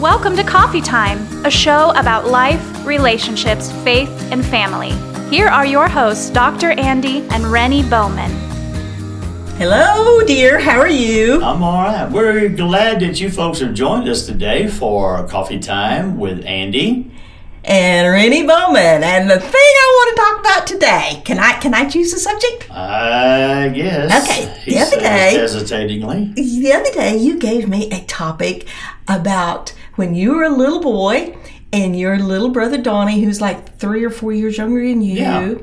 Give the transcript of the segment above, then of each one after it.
Welcome to Coffee Time, a show about life, relationships, faith, and family. Here are your hosts, Dr. Andy and Renie Bowman. Hello, dear. How are you? I'm all right. We're glad that you folks have joined us today for Coffee Time with Andy. And Renie Bowman. And the thing I want to talk about today, can I can I choose the subject? I guess. Okay, He the other day- hesitatingly. The other day you gave me a topic about when you were a little boy and your little brother Donnie, who's like three or four years younger than you, Yeah.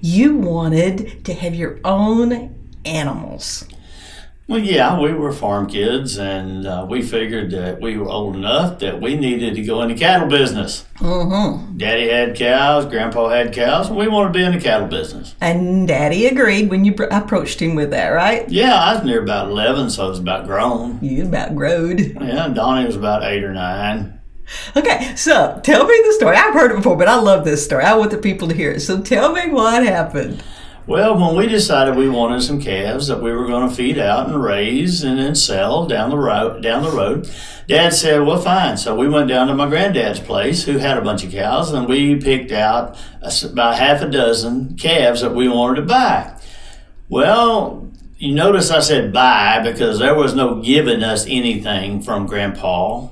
you wanted to have your own animals. Well, yeah, we were farm kids, and uh, we figured that we were old enough that we needed to go in the cattle business. Mm-hmm. Daddy had cows, Grandpa had cows, and we wanted to be in the cattle business. And Daddy agreed when you approached him with that, right? Yeah, I was near about 11, so I was about grown. You about growed. Yeah, Donnie was about eight or nine. Okay, so tell me the story. I've heard it before, but I love this story. I want the people to hear it. So tell me what happened. Well, when we decided we wanted some calves that we were going to feed out and raise and then sell down the road, down the road, Dad said, "Well, fine." So we went down to my granddad's place, who had a bunch of cows, and we picked out about half a dozen calves that we wanted to buy. Well, you notice I said buy because there was no giving us anything from Grandpa.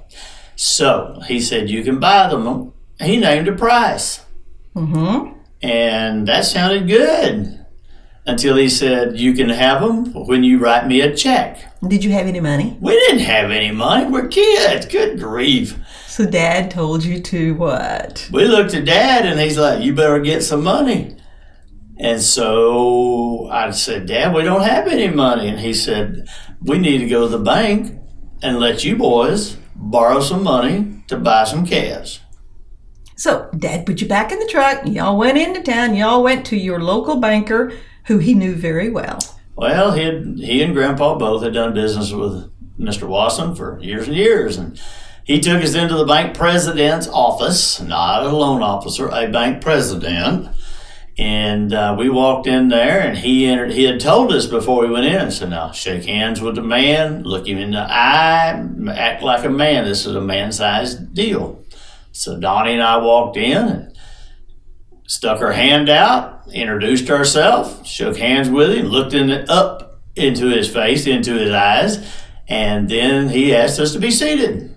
So he said, "You can buy them." He named a price. Mm-hmm. And that sounded good until he said, You can have them when you write me a check. Did you have any money? We didn't have any money. We're kids. Good grief. So Dad told you to what? We looked at dad and he's like, You better get some money. And so I said, Dad, we don't have any money. And he said, We need to go to the bank and let you boys borrow some money to buy some calves. So Dad put you back in the truck. Y'all went into town. Y'all went to your local banker, who he knew very well. Well, he had, he and Grandpa both had done business with Mr. Wasson for years and years, and he took us into the bank president's office, not a loan officer, a bank president. And uh, we walked in there, and he entered. He had told us before we went in, So "Now shake hands with the man, look him in the eye, act like a man. This is a man-sized deal." So Donnie and I walked in and stuck her hand out, introduced herself, shook hands with him, looked in the, up into his face, into his eyes, and then he asked us to be seated.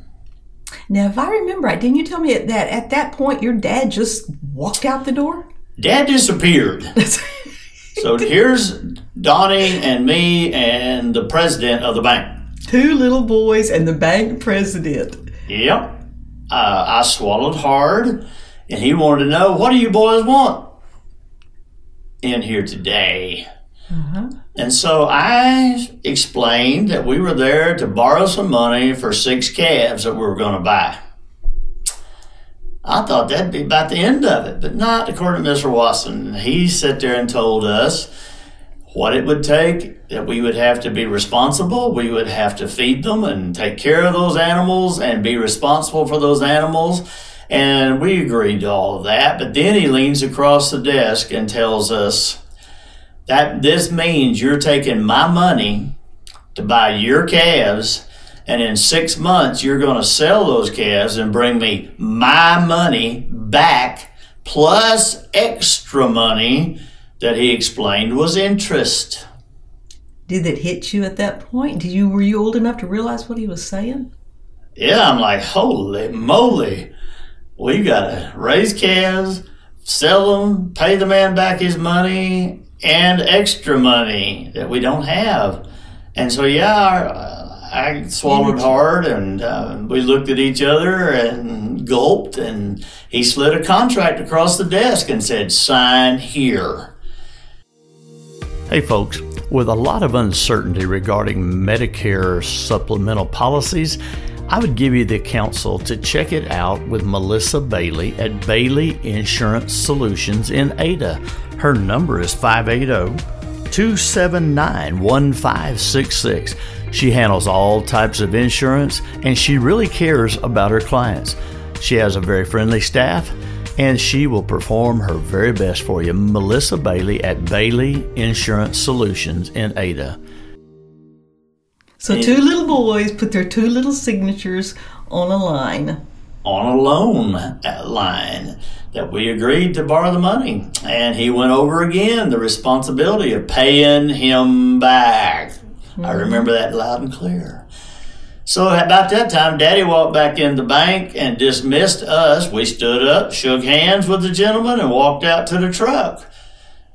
Now, if I remember right, didn't you tell me that at that point your dad just walked out the door? Dad disappeared. so here's Donnie and me and the president of the bank. Two little boys and the bank president. Yep. Uh, I swallowed hard, and he wanted to know what do you boys want in here today? Mm-hmm. And so I explained that we were there to borrow some money for six calves that we were going to buy. I thought that'd be about the end of it, but not according to Mr. Watson. He sat there and told us what it would take, that we would have to be responsible, we would have to feed them and take care of those animals and be responsible for those animals. And we agreed to all of that. But then he leans across the desk and tells us that this means you're taking my money to buy your calves. And in six months, you're going to sell those calves and bring me my money back plus extra money that he explained was interest. Did it hit you at that point? Did you were you old enough to realize what he was saying? Yeah, I'm like, holy moly. We got to raise calves, sell them, pay the man back his money, and extra money that we don't have. And so, yeah, I, I swallowed hard and uh, we looked at each other and gulped. And he slid a contract across the desk and said, sign here. Hey, folks. With a lot of uncertainty regarding Medicare supplemental policies, I would give you the counsel to check it out with Melissa Bailey at Bailey Insurance Solutions in Ada. Her number is 580 279 1566. She handles all types of insurance and she really cares about her clients. She has a very friendly staff and she will perform her very best for you. Melissa Bailey at Bailey Insurance Solutions in Ada. So two little boys put their two little signatures on a line. on a loan uh, line that we agreed to borrow the money. And he went over again the responsibility of paying him back. I remember that loud and clear. So about that time, Daddy walked back in the bank and dismissed us. We stood up, shook hands with the gentleman, and walked out to the truck.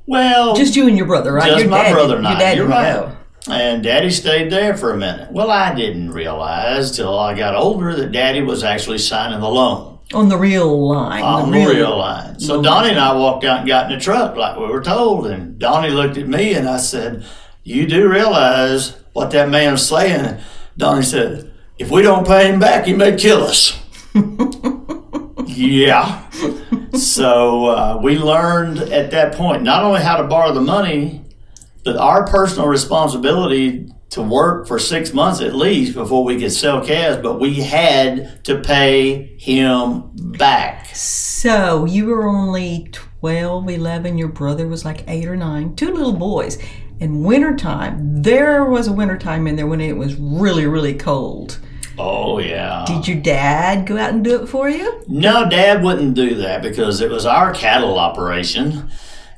Well, Just you and your brother, right? just your my dad brother and your I. dad You're right. go. And Daddy stayed there for a minute. Well, I didn't realize till I got older that Daddy was actually signing the loan On the real line. on the real line. So Donnie and I walked out and got in the truck like we were told. And Donnie looked at me and I said, You do realize what that man's saying? Donnie said, If we don't pay him back, he may kill us. yeah. So uh, we learned at that point not only how to borrow the money, but our personal responsibility to work for six months at least before we could sell calves, but we had to pay him back. So you were only 12, 11. Your brother was like eight or nine. Two little boys. In wintertime, there was a wintertime in there when it was really, really cold. Oh, yeah. Did your dad go out and do it for you? No, Dad wouldn't do that because it was our cattle operation.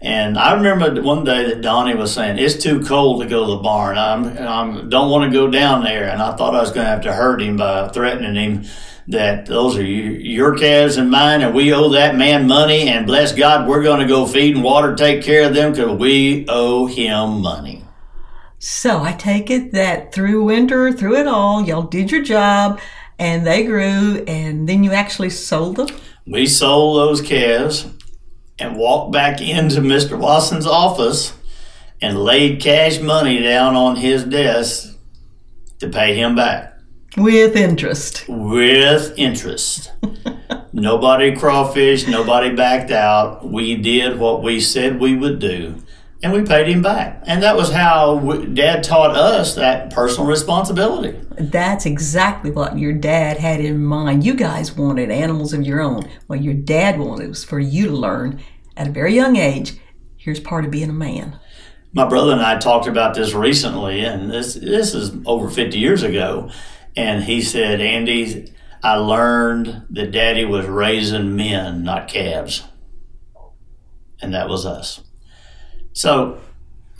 And I remember one day that Donnie was saying, It's too cold to go to the barn. I'm, I don't want to go down there. And I thought I was going to have to hurt him by threatening him that those are you, your calves and mine, and we owe that man money. And bless God, we're going to go feed and water, take care of them because we owe him money. So I take it that through winter, through it all, y'all did your job and they grew and then you actually sold them? We sold those calves and walked back into Mr. Watson's office and laid cash money down on his desk to pay him back With interest. with interest. nobody crawfish, nobody backed out. We did what we said we would do. And we paid him back. And that was how we, Dad taught us that personal responsibility. That's exactly what your dad had in mind. You guys wanted animals of your own. What your dad wanted was for you to learn at a very young age here's part of being a man. my brother and I talked about this recently, and this this is over 50 years ago. And he said, Andy, I learned that Daddy was raising men, not calves, and that was us. So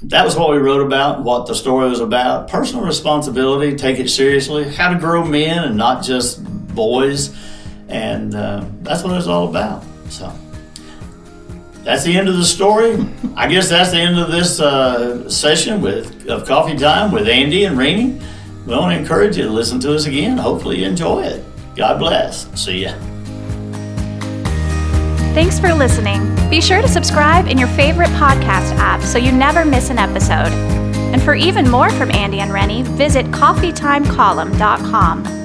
that was what we wrote about, what the story was about. Personal responsibility, take it seriously, how to grow men and not just boys, and uh, that's what it's all about. So that's the end of the story. I guess that's the end of this uh, session with of Coffee Time with Andy and Renie. We want to encourage you to listen to us again. Hopefully, you enjoy it. God bless. See ya. Thanks for listening. Be sure to subscribe in your favorite podcast app so you never miss an episode. And for even more from Andy and Renie, visit coffeetimecolumn.com.